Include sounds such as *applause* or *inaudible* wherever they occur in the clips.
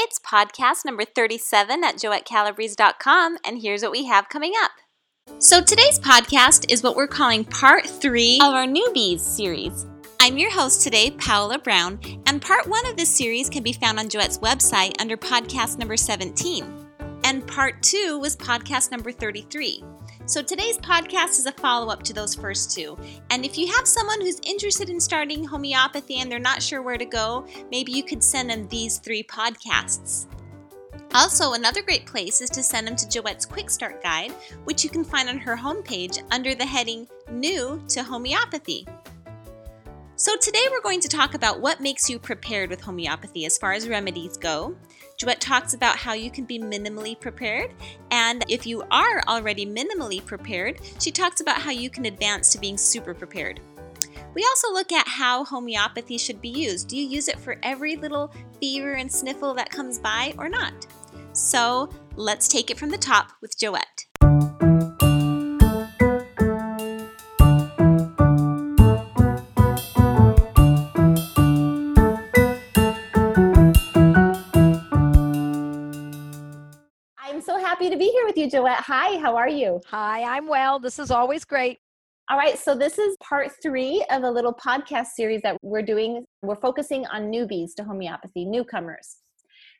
It's podcast number 37 at joettecalabrese.com, and here's what we have coming up. So, today's podcast is what we're calling part three of our newbies series. I'm your host today, Paola Brown, and part one of this series can be found on Joette's website under podcast number 17. And part two was podcast number 33. So today's podcast is a follow up to those first two. And if you have someone who's interested in starting homeopathy and they're not sure where to go, maybe you could send them these three podcasts. Also, another great place is to send them to Joette's Quick Start Guide, which you can find on her homepage under the heading New to Homeopathy. So, today we're going to talk about what makes you prepared with homeopathy as far as remedies go. Joette talks about how you can be minimally prepared, and if you are already minimally prepared, she talks about how you can advance to being super prepared. We also look at how homeopathy should be used. Do you use it for every little fever and sniffle that comes by or not? So, let's take it from the top with Joette. You, Joette. Hi, how are you? Hi, I'm well. This is always great. All right, so this is part three of a little podcast series that we're doing. We're focusing on newbies to homeopathy, newcomers.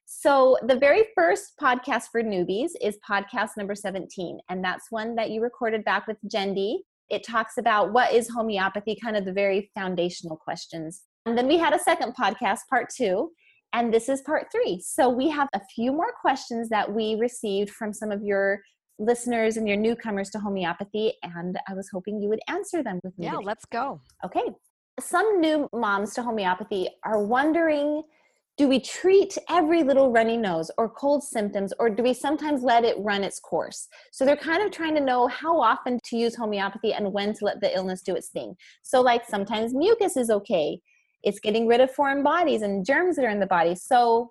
So, the very first podcast for newbies is podcast number 17, and that's one that you recorded back with Jendi. It talks about what is homeopathy, kind of the very foundational questions. And then we had a second podcast, part two, and this is part three. So we have a few more questions that we received from some of your listeners and your newcomers to homeopathy. And I was hoping you would answer them with me. Yeah, today. let's go. Okay. Some new moms to homeopathy are wondering do we treat every little runny nose or cold symptoms, or do we sometimes let it run its course? So they're kind of trying to know how often to use homeopathy and when to let the illness do its thing. So, like, sometimes mucus is okay it's getting rid of foreign bodies and germs that are in the body. So,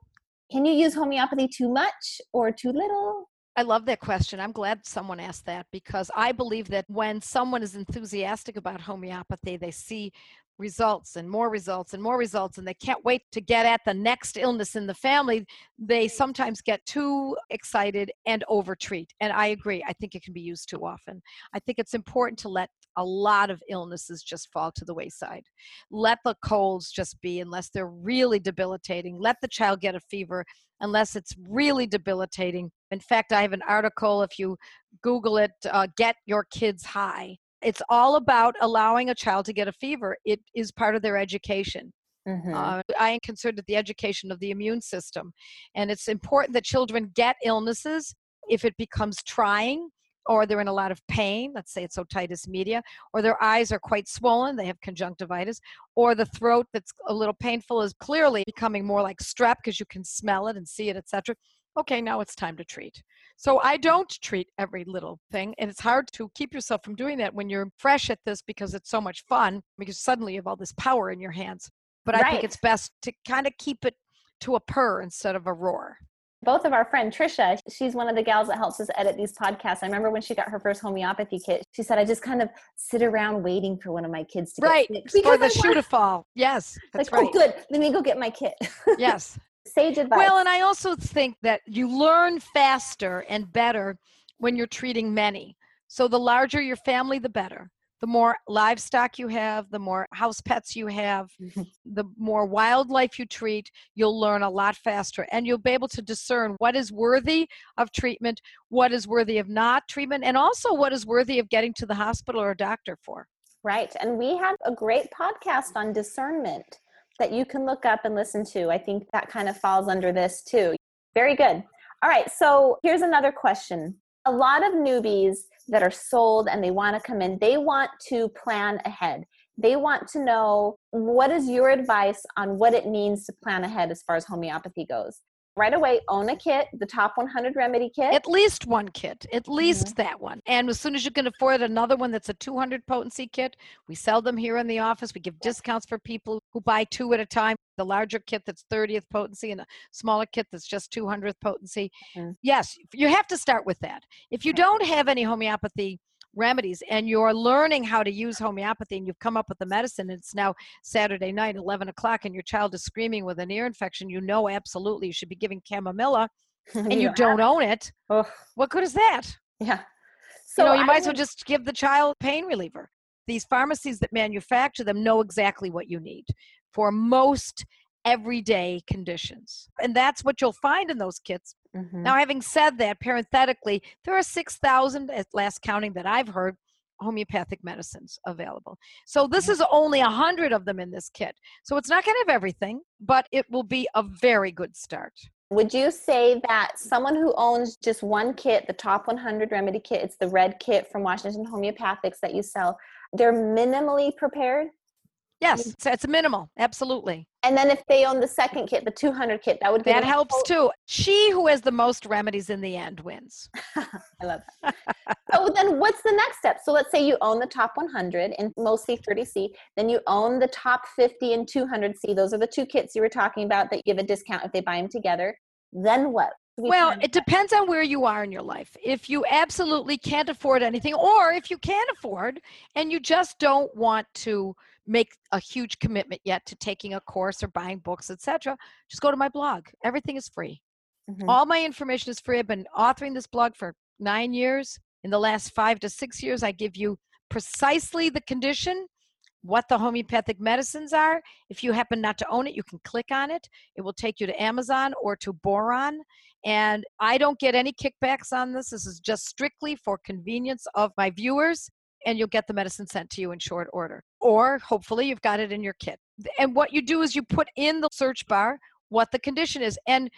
can you use homeopathy too much or too little? I love that question. I'm glad someone asked that because I believe that when someone is enthusiastic about homeopathy, they see results and more results and more results and they can't wait to get at the next illness in the family they sometimes get too excited and overtreat and i agree i think it can be used too often i think it's important to let a lot of illnesses just fall to the wayside let the colds just be unless they're really debilitating let the child get a fever unless it's really debilitating in fact i have an article if you google it uh, get your kids high it's all about allowing a child to get a fever. It is part of their education. Mm-hmm. Uh, I am concerned with the education of the immune system. And it's important that children get illnesses if it becomes trying or they're in a lot of pain, let's say it's otitis media, or their eyes are quite swollen, they have conjunctivitis, or the throat that's a little painful is clearly becoming more like strep because you can smell it and see it, etc okay, now it's time to treat. So I don't treat every little thing. And it's hard to keep yourself from doing that when you're fresh at this because it's so much fun, because suddenly you have all this power in your hands. But right. I think it's best to kind of keep it to a purr instead of a roar. Both of our friend Trisha, she's one of the gals that helps us edit these podcasts. I remember when she got her first homeopathy kit, she said, I just kind of sit around waiting for one of my kids to right. get sick. For the shoe to fall. Yes. That's like, oh, right. oh, good. Let me go get my kit. yes *laughs* sage advice. Well, and I also think that you learn faster and better when you're treating many. So the larger your family, the better. The more livestock you have, the more house pets you have, mm-hmm. the more wildlife you treat, you'll learn a lot faster. And you'll be able to discern what is worthy of treatment, what is worthy of not treatment, and also what is worthy of getting to the hospital or a doctor for. Right. And we have a great podcast on discernment that you can look up and listen to. I think that kind of falls under this too. Very good. All right, so here's another question. A lot of newbies that are sold and they want to come in, they want to plan ahead. They want to know what is your advice on what it means to plan ahead as far as homeopathy goes right away own a kit the top 100 remedy kit. At least one kit at least mm-hmm. that one. And as soon as you can afford another one that's a 200 potency kit we sell them here in the office. We give discounts for people who buy two at a time. The larger kit that's 30th potency and a smaller kit that's just 200th potency. Mm-hmm. yes you have to start with that. If you don't have any homeopathy remedies and you're learning how to use homeopathy and you've come up with the medicine and it's now saturday night 11 o'clock and your child is screaming with an ear infection you know absolutely you should be giving chamomilla *laughs* and you, you don't own it. Oh. what good is that? Yeah. So you know you I might would... as well just give the child pain reliever. These pharmacies that manufacture them know exactly what you need. For most everyday conditions. And that's what you'll find in those kits. Mm-hmm. Now, having said that, parenthetically, there are 6,000, at last counting that I've heard, homeopathic medicines available. So this is only a hundred of them in this kit. So it's not going to have everything, but it will be a very good start. Would you say that someone who owns just one kit, the top 100 remedy kit, it's the red kit from Washington Homeopathics that you sell, they're minimally prepared? Yes, it's, it's minimal, absolutely. And then if they own the second kit, the 200 kit, that would be that helps whole- too. She who has the most remedies in the end wins. *laughs* I love that. so then, what's the next step? So let's say you own the top 100 and mostly 30C. Then you own the top 50 and 200C. Those are the two kits you were talking about that give a discount if they buy them together. Then what? Well, it depends on where you are in your life. If you absolutely can't afford anything, or if you can afford and you just don't want to make a huge commitment yet to taking a course or buying books, etc., just go to my blog. Everything is free. Mm-hmm. All my information is free. I've been authoring this blog for nine years. In the last five to six years, I give you precisely the condition, what the homeopathic medicines are. If you happen not to own it, you can click on it. It will take you to Amazon or to Boiron. And I don't get any kickbacks on this. This is just strictly for convenience of my viewers and you'll get the medicine sent to you in short order. Or hopefully you've got it in your kit. And what you do is you put in the search bar what the condition is. And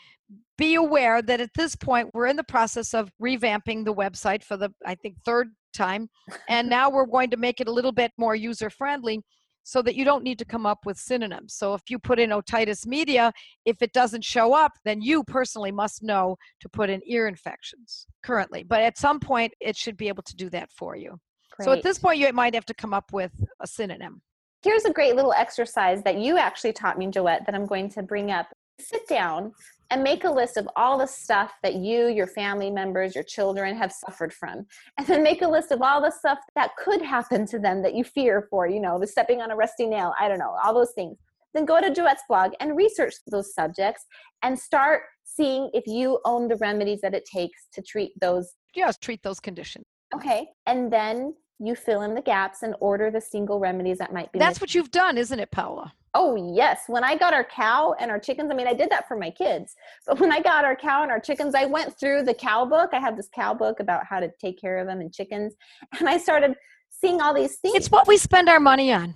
be aware that at this point, we're in the process of revamping the website for the, I think, third time. And *laughs* now we're going to make it a little bit more user friendly so that you don't need to come up with synonyms. So if you put in otitis media, if it doesn't show up, then you personally must know to put in ear infections currently. But at some point, it should be able to do that for you. Great. So at this point, you might have to come up with a synonym. Here's a great little exercise that you actually taught me, Joette, that I'm going to bring up. Sit down and make a list of all the stuff that you, your family members, your children have suffered from. And then make a list of all the stuff that could happen to them that you fear for, you know, the stepping on a rusty nail, I don't know, all those things. Then go to Joette's blog and research those subjects and start seeing if you own the remedies that it takes to treat those. Yes, treat those conditions. Okay. And then you fill in the gaps and order the single remedies that might be that's missing. what you've done isn't it paula oh yes when i got our cow and our chickens i mean i did that for my kids but when i got our cow and our chickens i went through the cow book i have this cow book about how to take care of them and chickens and i started seeing all these things it's what we spend our money on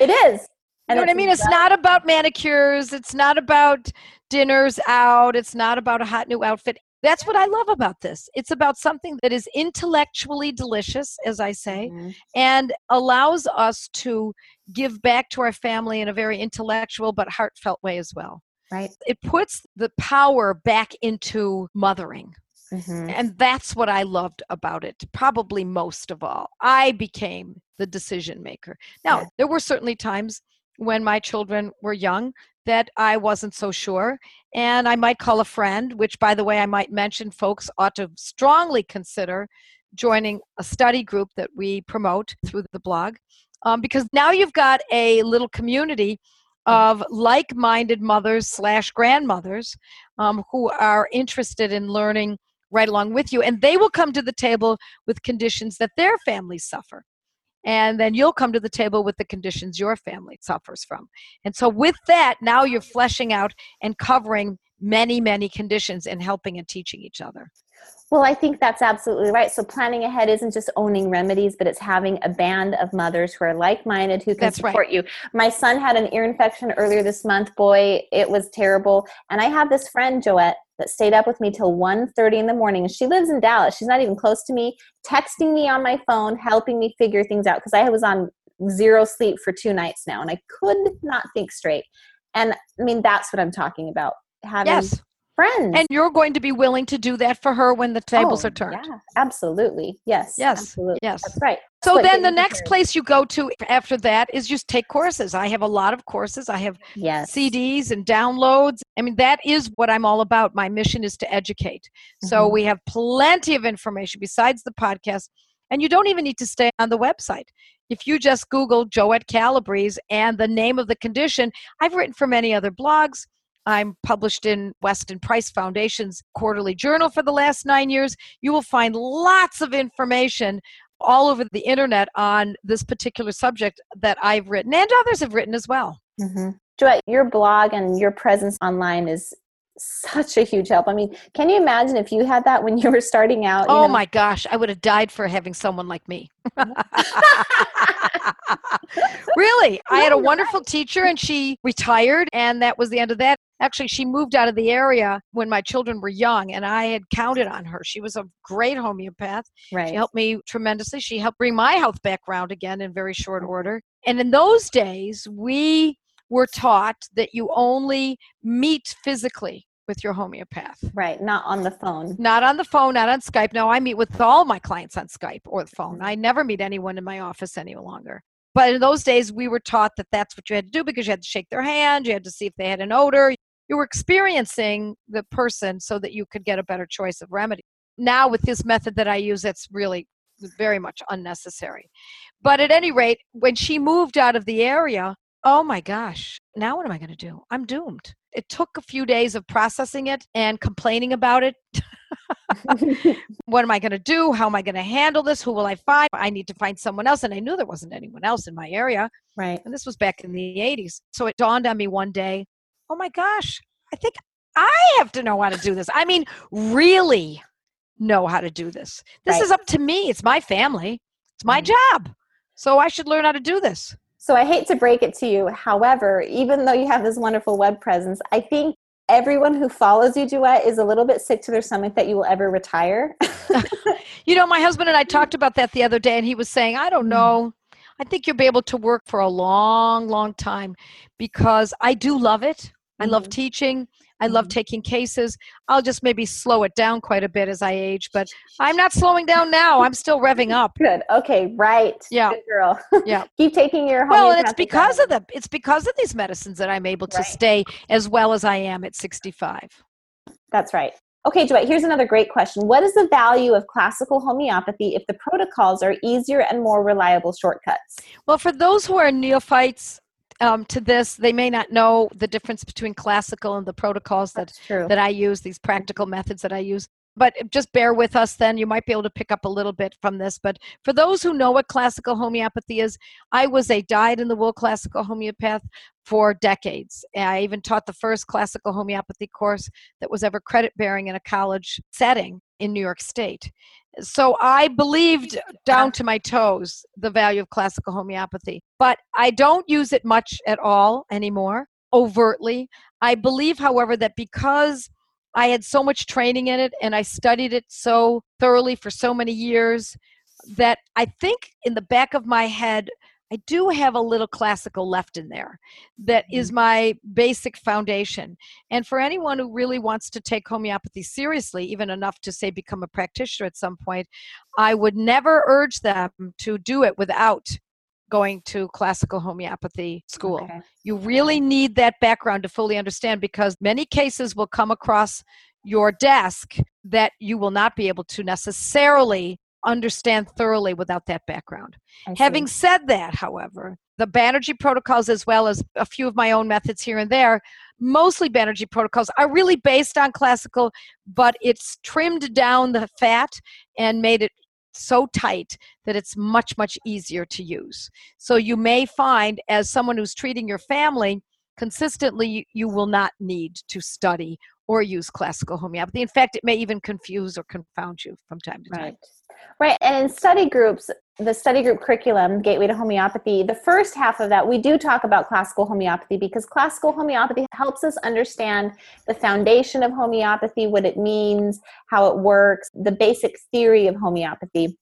it is you know what I mean? It's not about manicures. It's not about dinners out. It's not about a hot new outfit. That's what I love about this. It's about something that is intellectually delicious, as I say, mm-hmm. and allows us to give back to our family in a very intellectual but heartfelt way as well. Right. It puts the power back into mothering. Mm-hmm. And that's what I loved about it, probably most of all. I became the decision maker. Now, yeah. there were certainly times when my children were young that I wasn't so sure. And I might call a friend, which, by the way, I might mention folks ought to strongly consider joining a study group that we promote through the blog. Um, because now you've got a little community of like-minded mothers slash grandmothers um, who are interested in learning right along with you and they will come to the table with conditions that their families suffer and then you'll come to the table with the conditions your family suffers from. And so, with that, now you're fleshing out and covering many, many conditions and helping and teaching each other. Well, I think that's absolutely right. So, planning ahead isn't just owning remedies, but it's having a band of mothers who are like minded who can that's support right. you. My son had an ear infection earlier this month. Boy, it was terrible. And I have this friend, Joette, that stayed up with me till 1.30 in the morning. She lives in Dallas. She's not even close to me, texting me on my phone, helping me figure things out because I was on zero sleep for two nights now and I could not think straight. And I mean, that's what I'm talking about. Having yes. friends. And you're going to be willing to do that for her when the tables Oh, are turned. Yeah, absolutely. Yes. Yes, Absolutely. yes. That's right. So then the next prepared. place you go to after that is just take courses. I have a lot of courses. I have Yes. CDs and downloads. I mean, that is what I'm all about. My mission is to educate. So Mhm. we have plenty of information besides the podcast. And you don't even need to stay on the website. If you just Google Joette Calabrese and the name of the condition, I've written for many other blogs. I'm published in Weston Price Foundation's quarterly journal for the last nine years. You will find lots of information all over the internet on this particular subject that I've written and others have written as well. hmm Joette, your blog and your presence online is such a huge help. I mean, can you imagine if you had that when you were starting out? Oh know? my gosh, I would have died for having someone like me. *laughs* *laughs* really, I had a wonderful teacher and she retired, and that was the end of that. Actually, she moved out of the area when my children were young, and I had counted on her. She was a great homeopath. right. She helped me tremendously. She helped bring my health back round again in very short order. And in those days, we were taught that you only meet physically with your homeopath. Right. Not on the phone. Not on the phone, not on Skype. No, I meet with all my clients on Skype or the phone. Mhm. I never meet anyone in my office any longer. But in those days, we were taught that that's what you had to do because you had to shake their hand, you had to see if they had an odor. You were experiencing the person so that you could get a better choice of remedy. Now, with this method that I use, that's really very much unnecessary. But at any rate, when she moved out of the area, oh my gosh, now what am I going to do? I'm doomed. It took a few days of processing it and complaining about it *laughs* *laughs* what am I going to do? How am I going to handle this? Who will I find? I need to find someone else. And I knew there wasn't anyone else in my area. right. And this was back in the 80s. So it dawned on me one day oh my gosh, I think I have to know how to do this. I mean, really know how to do this. This Right. is up to me. It's my family, it's my Mhm. job. So I should learn how to do this. So I hate to break it to you. However, even though you have this wonderful web presence, I think everyone who follows you, Joette, is a little bit sick to their stomach that you will ever retire. *laughs* You know, my husband and I *laughs* talked about that the other day, and he was saying, I don't Mhm. know. I think you'll be able to work for a long, long time because I do love it. I love Mhm. teaching. I love Mhm. taking cases. I'll just maybe slow it down quite a bit as I age, but I'm not slowing down now. I'm still revving *laughs* up. Good. Okay. Right. Yeah. Good girl. Yeah. *laughs* Keep taking your. Well, and it's because of medicine. the it's because of these medicines that I'm able to Right. stay as well as I am at 65. That's right. Okay, Joette, here's another great question. What is the value of classical homeopathy if the protocols are easier and more reliable shortcuts? Well, for those who are neophytes um, to this, they may not know the difference between classical and the protocols that that I use, these practical methods that I use. But just bear with us then. You might be able to pick up a little bit from this. But for those who know what classical homeopathy is, I was a dyed in the wool classical homeopath for decades. I even taught the first classical homeopathy course that was ever credit bearing in a college setting in New York State. So I believed down to my toes the value of classical homeopathy. But I don't use it much at all anymore, overtly. I believe, however, that because I had so much training in it and I studied it so thoroughly for so many years that I think in the back of my head, I do have a little classical left in there that is mm-hmm. my basic foundation. And for anyone who really wants to take homeopathy seriously, even enough to say become a practitioner at some point, I would never urge them to do it without going to classical homeopathy school. Okay. You really need that background to fully understand because many cases will come across your desk that you will not be able to necessarily understand thoroughly without that background. I Having see. said that, however, the Banerjee protocols, as well as a few of my own methods here and there, mostly Banerjee protocols, are really based on classical, but it's trimmed down the fat and made it so tight that it's much, much easier to use. So you may find, as someone who's treating your family, consistently you- you will not need to study or use classical homeopathy. In fact, it may even confuse or confound you from time to time. Right. Right. And in study groups, the study group curriculum, Gateway to Homeopathy, the first half of that, we do talk about classical homeopathy because classical homeopathy helps us understand the foundation of homeopathy, what it means, how it works, the basic theory of homeopathy.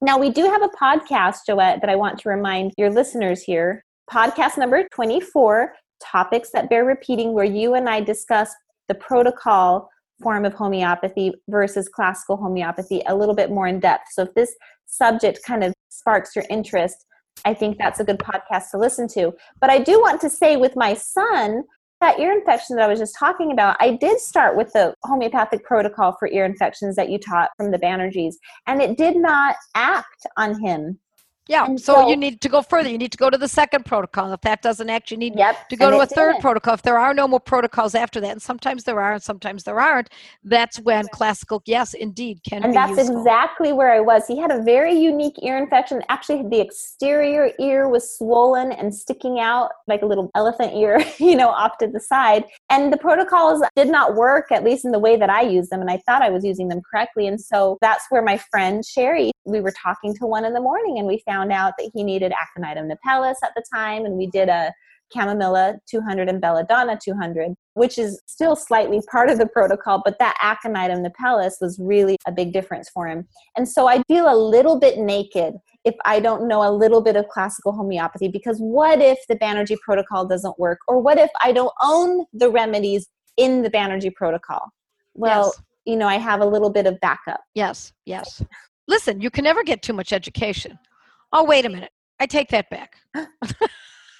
Now, we do have a podcast, Joette, that I want to remind your listeners here. Podcast number 24 Topics That Bear Repeating, where you and I discuss the protocol form of homeopathy versus classical homeopathy a little bit more in depth. So if this subject kind of sparks your interest, I think that's a good podcast to listen to. But I do want to say with my son, that ear infection that I was just talking about, I did start with the homeopathic protocol for ear infections that you taught from the Banerjees, and it did not act on him yeah, so, so, you need to go further. You need to go to the second protocol. If that doesn't actually need yep, to go to a third didn't. protocol. If there are no more protocols after that, and sometimes there are and sometimes there aren't, that's when classical, yes, indeed, can and be that's useful. exactly where I was. He had a very unique ear infection. Actually, the exterior ear was swollen and sticking out like a little elephant ear, *laughs* you know, off to the side. And the protocols did not work, at least in the way that I used them. And I thought I was using them correctly. And so that's where my friend Sherry, we were talking to one in the morning and we found found out that he needed aconitum napellus at the time, and we did a chamomilla 200 and belladonna 200, which is still slightly part of the protocol, but that aconitum napellus was really a big difference for him. And so I feel a little bit naked if I don't know a little bit of classical homeopathy because what if the Banerjee protocol doesn't work? Or what if I don't own the remedies in the Banerjee protocol? Well, yes. you know, I have a little bit of backup. Yes, yes. Listen, you can never get too much education. Oh, wait a minute. I take that back.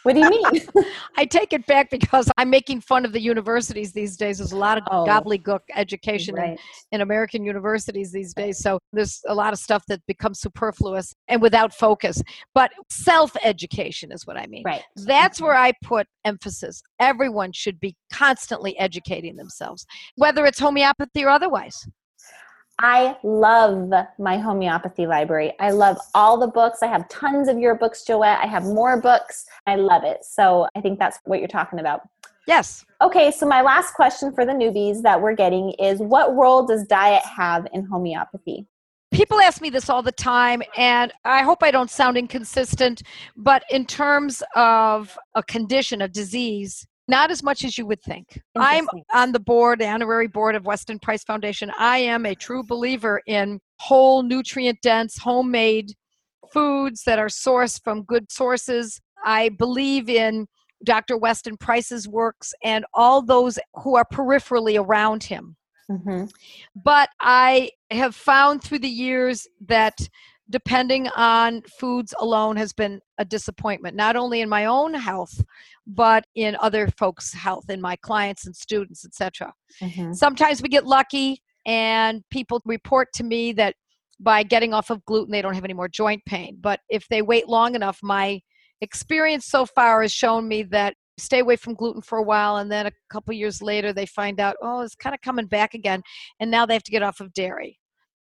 What do you mean? *laughs* I take it back because I'm making fun of the universities these days. There's a lot of oh, gobbledygook education right. in, in, American universities these days. So there's a lot of stuff that becomes superfluous and without focus. But self education is what I mean. Right. That's mm-hmm. where I put emphasis. Everyone should be constantly educating themselves, whether it's homeopathy or otherwise. I love my homeopathy library. I love all the books. I have tons of your books, Joette. I have more books. I love it. So I think that's what you're talking about. Yes. Okay, so my last question for the newbies that we're getting is what role does diet have in homeopathy? People ask me this all the time, and I hope I don't sound inconsistent, but in terms of a condition, a disease, not as much as you would think. I'm on the board, the honorary board of Weston Price Foundation. I am a true believer in whole, nutrient dense, homemade foods that are sourced from good sources. I believe in Dr. Weston Price's works and all those who are peripherally around him. Mm-hmm. But I have found through the years that depending on foods alone has been a disappointment, not only in my own health, but in other folks' health, in my clients and students, etc. Mm-hmm. Sometimes we get lucky and people report to me that by getting off of gluten, they don't have any more joint pain. But if they wait long enough, my experience so far has shown me that stay away from gluten for a while and then a couple years later they find out oh it's kind of coming back again and now they have to get off of dairy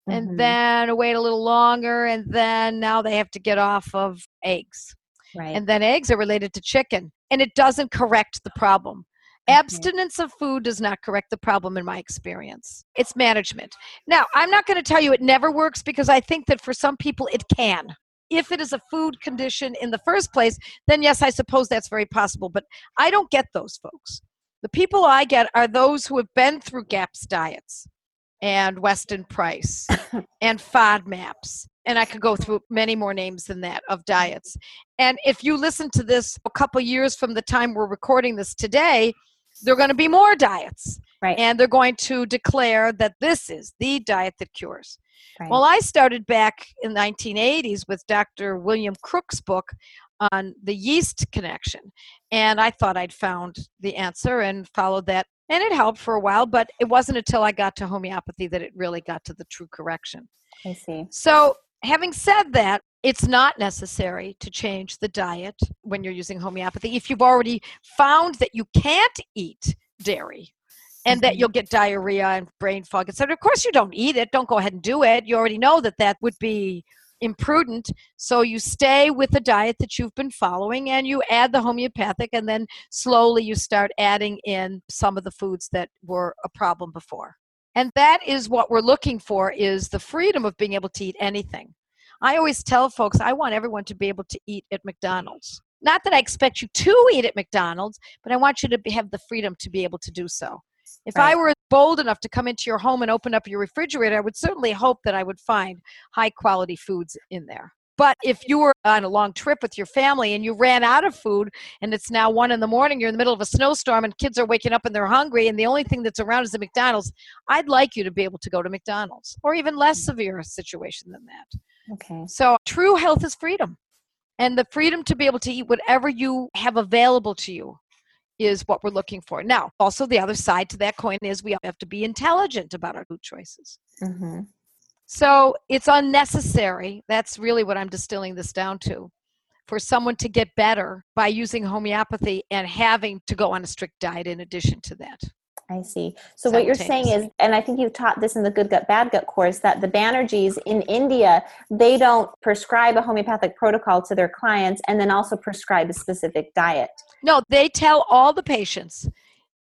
and mm-hmm. then wait a little longer and then now they have to get off of eggs. Right. and then eggs are related to chicken and it doesn't correct the problem. Abstinence of food does not correct the problem in my experience. It's management. Now i'm not going to tell you it never works because i think that for some people it can. If it is a food condition in the first place then yes i suppose that's very possible but i don't get those folks. The people i get are those who have been through gaps diets and Weston Price *laughs* and FODMAPs. And I could go through many more names than that of diets. And if you listen to this a couple years from the time we're recording this today, there are going to be more diets. Right. And they're going to declare that this is the diet that cures. Right. Well, I started back in the 1980s with Dr. William Crook's book on the yeast connection. And I thought I'd found the answer and followed that and it helped for a while but it wasn't until i got to homeopathy that it really got to the true correction. I see. So having said that it's not necessary to change the diet when you're using homeopathy if you've already found that you can't eat dairy and that mm-hmm. you'll get diarrhea and brain fog etc of course you don't eat it. Don't go ahead and do it. You already know that that would be imprudent. So you stay with the diet that you've been following and you add the homeopathic, and then slowly you start adding in some of the foods that were a problem before. And that is what we're looking for is the freedom of being able to eat anything. I always tell folks I want everyone to be able to eat at McDonald's. Not that I expect you to eat at McDonald's, but I want you to have the freedom to be able to do so. If right. I were bold enough to come into your home and open up your refrigerator, I would certainly hope that I would find high quality foods in there. But if you were on a long trip with your family and you ran out of food and it's now one in the morning, you're in the middle of a snowstorm and kids are waking up and they're hungry and the only thing that's around is a McDonald's, I'd like you to be able to go to McDonald's or even less mm. severe a situation than that. Okay. So true health is freedom. And the freedom to be able to eat whatever you have available to you is what we're looking for. Now, also the other side to that coin is we have to be intelligent about our food choices. Mm-hmm. So it's unnecessary. That's really what I'm distilling this down to for someone to get better by using homeopathy and having to go on a strict diet in addition to that. I see. So what you're saying is, and I think you've taught this in the Good Gut Bad Gut course, that the Banerjees in India they don't prescribe a homeopathic protocol to their clients, and then also prescribe a specific diet. No, they tell all the patients,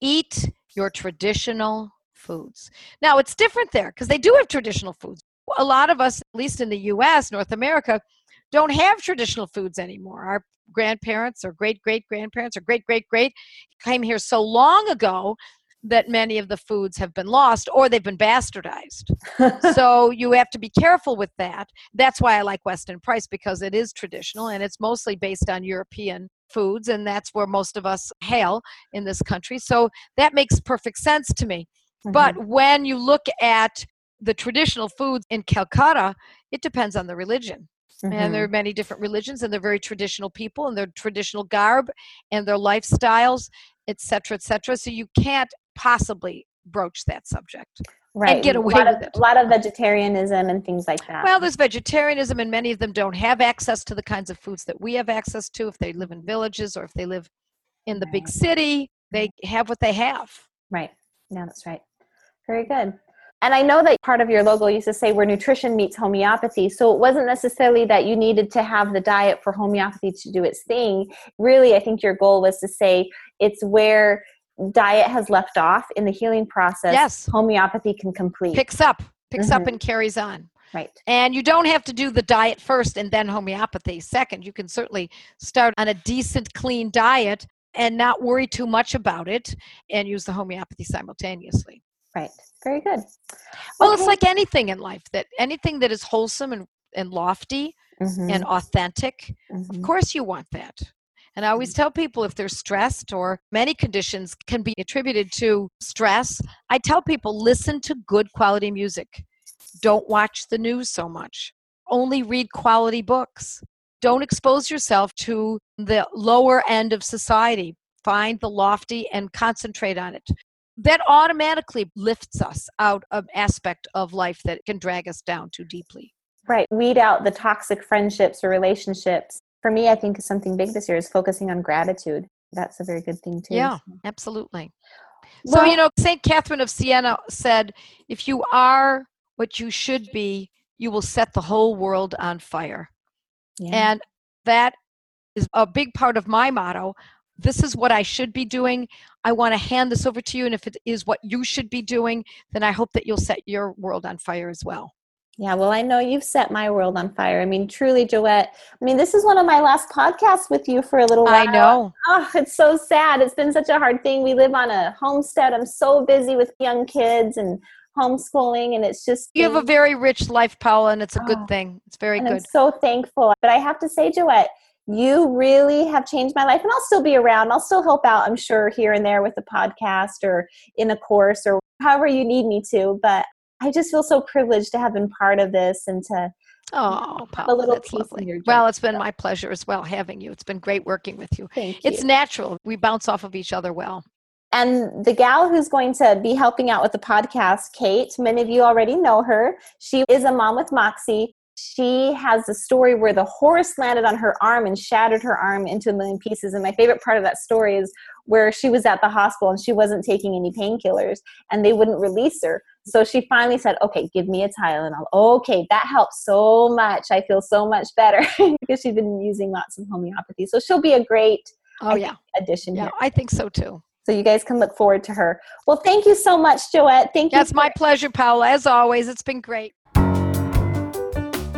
eat your traditional foods. Now it's different there because they do have traditional foods. A lot of us, at least in the U.S., North America, don't have traditional foods anymore. Our grandparents or great great grandparents or great great great came here so long ago that many of the foods have been lost or they've been bastardized. *laughs* so you have to be careful with that. That's why I like Weston Price because it is traditional and it's mostly based on European foods and that's where most of us hail in this country. So that makes perfect sense to me. Mm-hmm. But when you look at the traditional foods in Calcutta, it depends on the religion. Mm-hmm. And there are mm-hmm. many different religions, and they're very traditional people, and their traditional garb, and their lifestyles, etc., etc. So you can't possibly broach that subject right. and get away with of, it. A lot of vegetarianism and things like that. Well, there's vegetarianism, and many of them don't have access to the kinds of foods that we have access to if they live in villages or if they live in the right. big city. They have what they have. Right. Yeah, that's right. Very good. And I know that part of your logo used to say where nutrition meets homeopathy. So it wasn't necessarily that you needed to have the diet for homeopathy to do its thing. Really, I think your goal was to say it's where diet has left off in the healing process. Yes. Homeopathy can complete. Picks up, picks mm-hmm. up and carries on. Right. And you don't have to do the diet first and then homeopathy second. You can certainly start on a decent, clean diet and not worry too much about it and use the homeopathy simultaneously. Right. Very good. Well, okay. it's like anything in life that anything that is wholesome and, and lofty mm-hmm. and authentic, mm-hmm. of course you want that. And I always mm-hmm. tell people if they're stressed or many conditions can be attributed to stress, I tell people listen to good quality music. Don't watch the news so much. Only read quality books. Don't expose yourself to the lower end of society. Find the lofty and concentrate on it that automatically lifts us out of aspect of life that can drag us down too deeply right weed out the toxic friendships or relationships for me i think something big this year is focusing on gratitude that's a very good thing too yeah absolutely well, so you know saint catherine of siena said if you are what you should be you will set the whole world on fire yeah. and that is a big part of my motto this is what I should be doing. I want to hand this over to you. And if it is what you should be doing, then I hope that you'll set your world on fire as well. Yeah, well, I know you've set my world on fire. I mean, truly, Joette. I mean, this is one of my last podcasts with you for a little while. I know. Oh, it's so sad. It's been such a hard thing. We live on a homestead. I'm so busy with young kids and homeschooling, and it's just. You have a very rich life, Paula, and it's a good oh, thing. It's very good. I'm so thankful. But I have to say, Joette, you really have changed my life and i'll still be around i'll still help out i'm sure here and there with a podcast or in a course or however you need me to but i just feel so privileged to have been part of this and to Oh, Paula, a little piece lovely. Well, it's been my pleasure as well having you. It's been great working with you. Thank you. It's natural. We bounce off of each other well. And the gal who's going to be helping out with the podcast, Kate, many of you already know her. She is a mom with Moxie she has a story where the horse landed on her arm and shattered her arm into a million pieces. And my favorite part of that story is where she was at the hospital and she wasn't taking any painkillers and they wouldn't release her. So she finally said, Okay, give me a Tylenol. Okay, that helps so much. I feel so much better *laughs* because she's been using lots of homeopathy. So she'll be a great oh, yeah. addition. Yeah. I think so too. So you guys can look forward to her. Well, thank you so much, Joette. Thank you. That's my pleasure, Paula. As always, it's been great.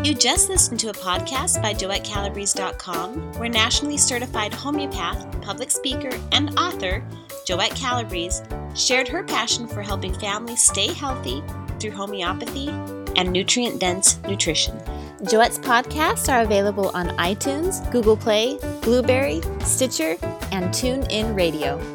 You just listened to a podcast by JoetteCalabrese.com, where nationally certified homeopath, public speaker, and author Joette Calabrese shared her passion for helping families stay healthy through homeopathy and nutrient dense nutrition. Joette's podcasts are available on iTunes, Google Play, Blubrry, Stitcher, and TuneIn Radio.